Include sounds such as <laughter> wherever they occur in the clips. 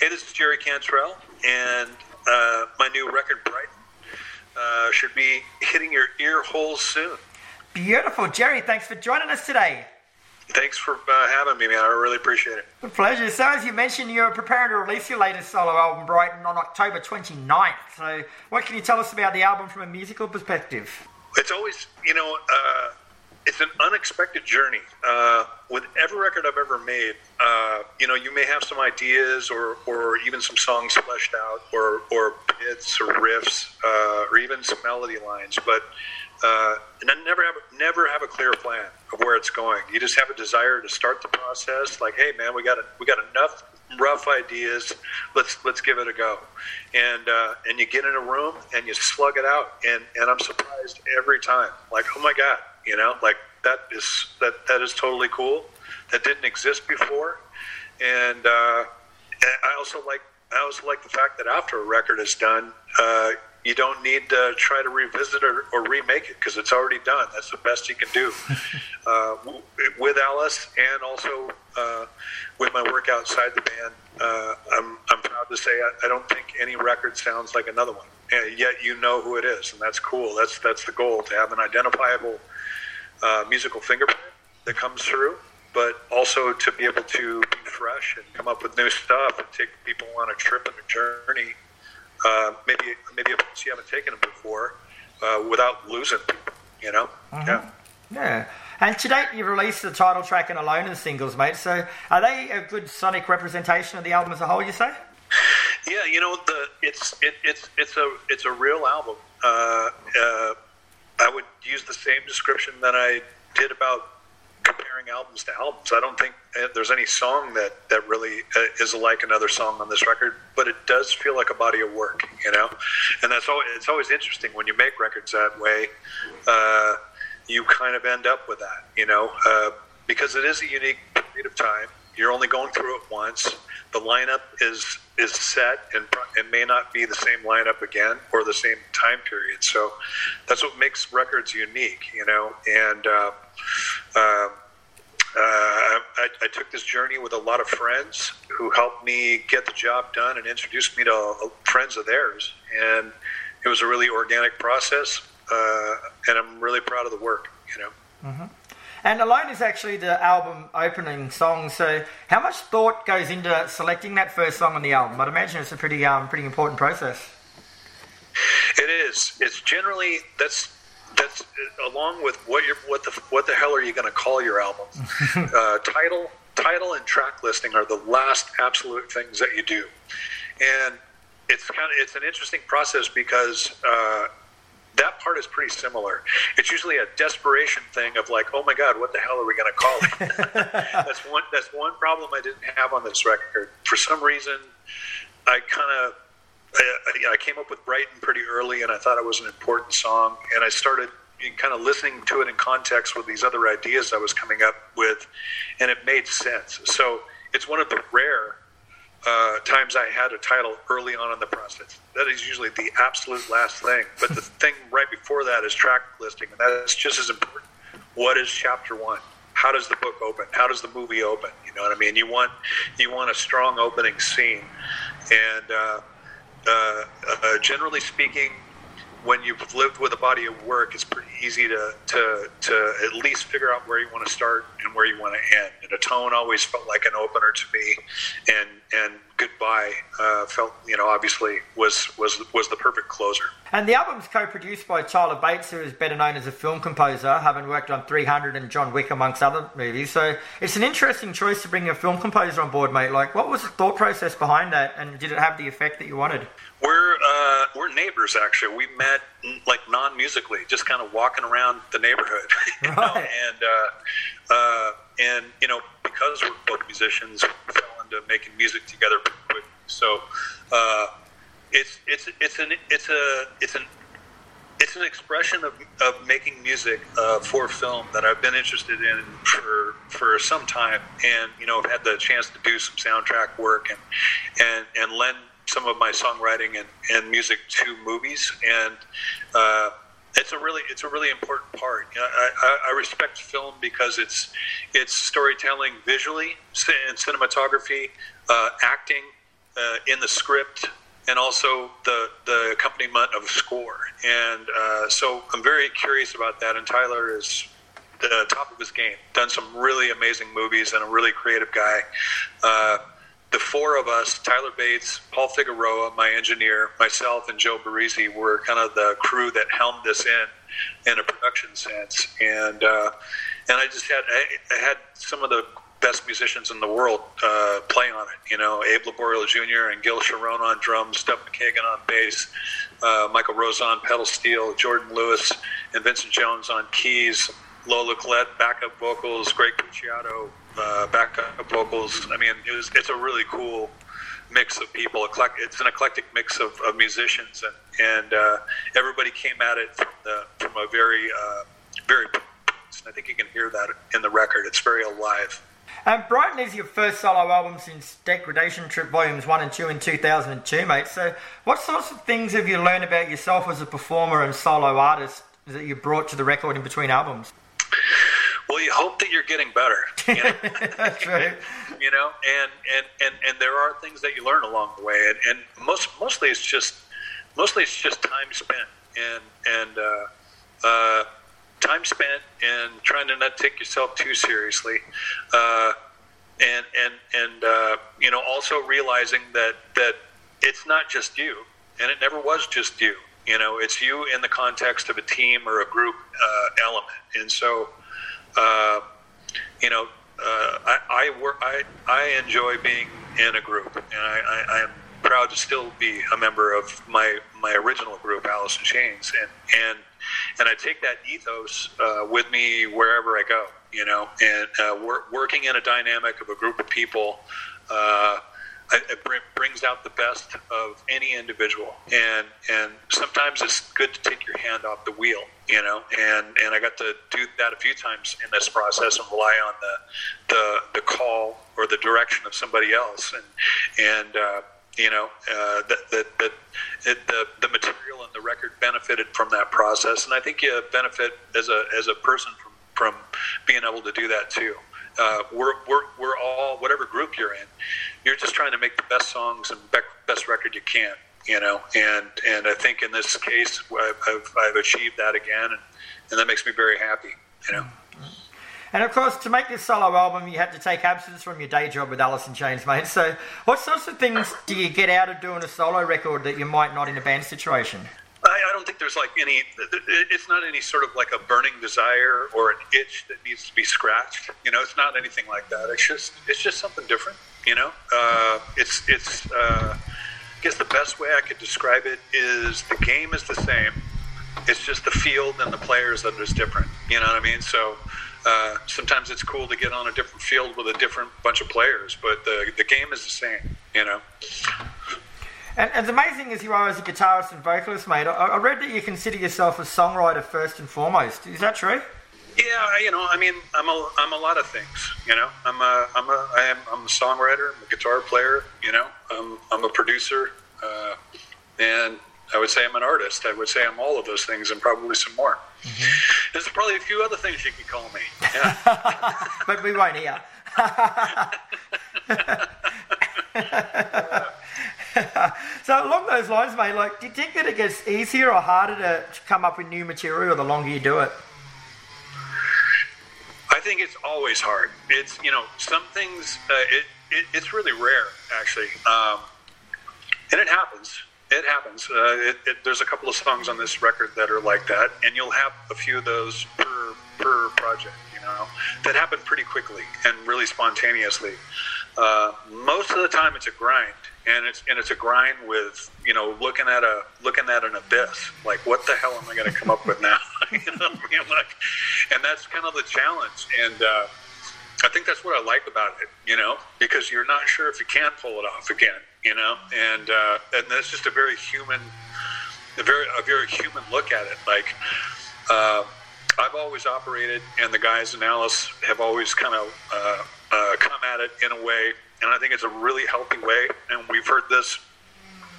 Hey, this is Jerry Cantrell, and uh, my new record, Brighten, uh, should be hitting your ear holes soon. Beautiful. Jerry, thanks for joining us today. Thanks for uh, having me, man. I really appreciate it. A pleasure. So, as you mentioned, you're preparing to release your latest solo album, Brighten, on October 29th. So, what can you tell us about the album from a musical perspective? It's always, you know, uh, it's an unexpected journey. Uh, with every record I've ever made, uh, you know, you may have some ideas or, or even some songs fleshed out, or, or bits or riffs, uh, or even some melody lines, but uh, and I never have never have a clear plan of where it's going. You just have a desire to start the process. Like, hey, man, we got a, we got enough rough ideas. Let's let's give it a go. And uh, and you get in a room and you slug it out. And and I'm surprised every time. Like, oh my god, you know, like that is that that is totally cool. That didn't exist before. And, uh, and I also like I also like the fact that after a record is done. Uh, you don't need to try to revisit or, or remake it because it's already done. That's the best you can do. <laughs> uh, with Alice and also uh, with my work outside the band, uh, I'm, I'm proud to say I, I, don't think any record sounds like another one. And yet you know who it is, and that's cool. That's that's the goal to have an identifiable uh, musical fingerprint that comes through, but also to be able to be fresh and come up with new stuff and take people on a trip and a journey uh, maybe maybe a place you haven't taken them before uh, without losing people. You know? Mm-hmm. Yeah. Yeah. And to date, you've released the title track and Atone as singles, mate. So are they a good sonic representation of the album as a whole? You say? Yeah, you know, the it's it, it's it's a it's a real album. Uh, uh I would use the same description that I did about comparing albums to albums. I don't think uh, there's any song that that really uh, is like another song on this record, but it does feel like a body of work, you know. And that's always it's always interesting when you make records that way. Uh, you kind of end up with that, you know, uh, because it is a unique period of time. You're only going through it once. The lineup is is set and it may not be the same lineup again or the same time period. So that's what makes records unique, you know. And uh, uh, uh, I, I, took this journey with a lot of friends who helped me get the job done and introduced me to uh, friends of theirs. And it was a really organic process, uh, and I'm really proud of the work. You know. Mm-hmm. And Atone is actually the album opening song. So, how much thought goes into selecting that first song on the album? I'd imagine it's a pretty, um, pretty important process. It is. It's generally that's that's along with what you what the what the hell are you going to call your album? <laughs> uh, title, title, and track listing are the last absolute things that you do, and it's kind of it's an interesting process because. Uh, that part is pretty similar. It's usually a desperation thing of like, oh my god, what the hell are we going to call it? <laughs> that's one. That's one problem I didn't have on this record. For some reason, I kind of I, I, came up with Brighten pretty early, and I thought it was an important song. And I started kind of listening to it in context with these other ideas I was coming up with, and it made sense. So it's one of the rare uh, times I had a title early on in the process. That is usually the absolute last thing. But the thing right before that is track listing, and that's just as important. What is chapter one? How does the book open? How does the movie open? You know what I mean? You want you want a strong opening scene, and uh, uh, uh, generally speaking, when you've lived with a body of work, it's pretty easy to, to, to at least figure out where you want to start and where you want to end. And Atone always felt like an opener to me, and and goodbye uh, felt you know obviously was was was the perfect closer. And the album's co-produced by Tyler Bates, who is better known as a film composer, having worked on 300 and John Wick amongst other movies. So it's an interesting choice to bring a film composer on board, mate. Like, what was the thought process behind that, and did it have the effect that you wanted? We're uh, we're neighbors actually. We met like non-musically, just kind of walking around the neighborhood, <laughs> right. Know? and uh, uh, and you know because we're both musicians, we into making music together. So uh, it's it's it's an it's a it's an it's an expression of, of making music uh, for film that I've been interested in for for some time, and you know, I've had the chance to do some soundtrack work and and and lend some of my songwriting and, and music to movies, and uh, it's a really it's a really important part. I, I, I, respect film because it's it's storytelling visually and cinematography, uh, acting uh, in the script, and also the the accompaniment of score. And uh, so I'm very curious about that. And Tyler is the top of his game. Done some really amazing movies and a really creative guy. The four of us, Tyler Bates, Paul Figueroa, my engineer, myself, and Joe Barresi, were kind of the crew that helmed this in in a production sense. And uh, and I just had I, I had some of the best musicians in the world uh, play on it. You know, Abe Laboriel Jr. and Gil Sharone on drums, Duff McKagan on bass, uh, Michael Rozon on pedal steel, Jordan Lewis and Vincent Jones on keys, Lola Collette backup vocals, Greg Puciato uh, backup vocals. I mean, it was, it's a really cool mix of people. It's an eclectic mix of, of musicians, and and uh, everybody came at it from the from a very uh, very. I think you can hear that in the record. It's very alive. Um, Brighten is your first solo album since Degradation Trip Volumes 1 and 2 in 2002, mate. So, what sorts of things have you learned about yourself as a performer and solo artist that you brought to the record in between albums? Well, you hope that you're getting better. You know? <laughs> That's right. you know, and, and, and, and there are things that you learn along the way, and, and most mostly it's just mostly it's just time spent and and uh, uh, time spent and trying to not take yourself too seriously, uh, and and and uh, you know also realizing that that it's not just you, and it never was just you. You know, it's you in the context of a team or a group uh, element, and so uh, you know, uh, I I, work, I I enjoy being in a group, and I, I, I am proud to still be a member of my my original group, Alice in Chains, and and and I take that ethos uh, with me wherever I go. You know, and uh, wor- working in a dynamic of a group of people. Uh, it brings out the best of any individual, and and sometimes it's good to take your hand off the wheel, you know. And and I got to do that a few times in this process and rely on the the the call or the direction of somebody else, and and uh, you know uh, that that, the the material and the record benefited from that process, and I think you benefit as a as a person from from being able to do that too. Uh, we're, we're, we're all whatever group you're in just trying to make the best songs and best record you can you know and and i think in this case i've, I've, achieved that again and, and that makes me very happy you know mm-hmm. and of course, to make this solo album, you had to take absence from your day job with Alice in Chains, mate. So, what sorts of things do you get out of doing a solo record that you might not in a band situation? I, I don't think there's like any. It's not any sort of like a burning desire or an itch that needs to be scratched. You know, it's not anything like that. It's just it's just something different. You know, uh, it's it's. Uh, I guess the best way I could describe it is the game is the same. It's just the field and the players that is different. You know what I mean? So uh, sometimes it's cool to get on a different field with a different bunch of players, but the the game is the same. You know. And as amazing as you are as a guitarist and vocalist, mate, I, I read that you consider yourself a songwriter first and foremost. Is that true? Yeah, you know, I mean, I'm a I'm a lot of things. You know, I'm a I'm a I am I'm a songwriter, I'm a guitar player. You know, I'm I'm a producer, uh, and I would say I'm an artist. I would say I'm all of those things and probably some more. Mm-hmm. There's probably a few other things you could call me. Yeah. <laughs> but we won't hear. <laughs> <laughs> <laughs> so along those lines, mate, like, do you think that it gets easier or harder to come up with new material the longer you do it? I think it's always hard. It's you know some things. Uh, it, it, it's really rare actually, um, and it happens. It happens. Uh, it, there's a couple of songs on this record that are like that, and you'll have a few of those per per project. You know that happen pretty quickly and really spontaneously. Uh, most of the time, it's a grind and it's and it's a grind with you know looking at a looking at an abyss like what the hell am I going to come up with now <laughs> you know I mean? like, and that's kind of the challenge and uh, I think that's what I like about it you know because you're not sure if you can pull it off again you know, and uh, and that's just a very human, a very a very human look at it. Like uh, I've always operated, and the guys in Alice have always kind of uh, uh, come at it in a way, and I think it's a really healthy way. And we've heard this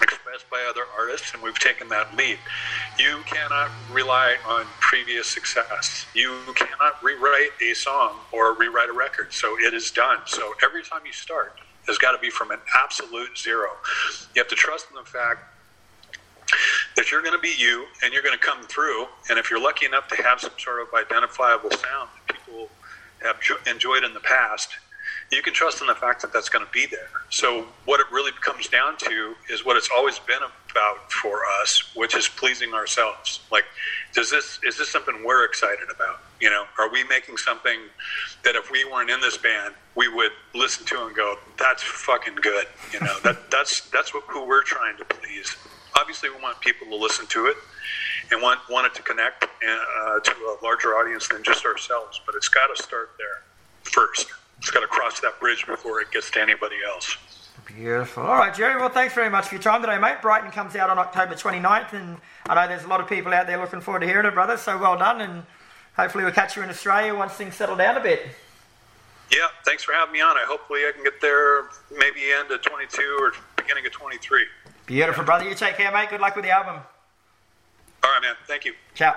expressed by other artists, and we've taken that lead. You cannot rely on previous success. You cannot rewrite a song or rewrite a record. So it is done. So every time you start, has got to be from an absolute zero. You have to trust in the fact that you're going to be you and you're going to come through. And if you're lucky enough to have some sort of identifiable sound that people have enjoyed in the past, you can trust in the fact that that's going to be there. So what it really comes down to is what it's always been about for us, which is pleasing ourselves. Like, does this is this something we're excited about? You know, are we making something that if we weren't in this band, we would listen to and go, "That's fucking good." You know, that <laughs> that's that's what, who we're trying to please. Obviously, we want people to listen to it and want want it to connect uh, to a larger audience than just ourselves. But it's got to start there first. It's got to cross that bridge before it gets to anybody else. Beautiful. All right, Jerry. Well, thanks very much for your time today, mate. Brighten comes out on October 29th, and I know there's a lot of people out there looking forward to hearing it, brother. So well done, and hopefully we'll catch you in Australia once things settle down a bit. Yeah, thanks for having me on. I hopefully I can get there maybe end of 22 or beginning of 23. Beautiful, brother. You take care, mate. Good luck with the album. All right, man. Thank you. Ciao.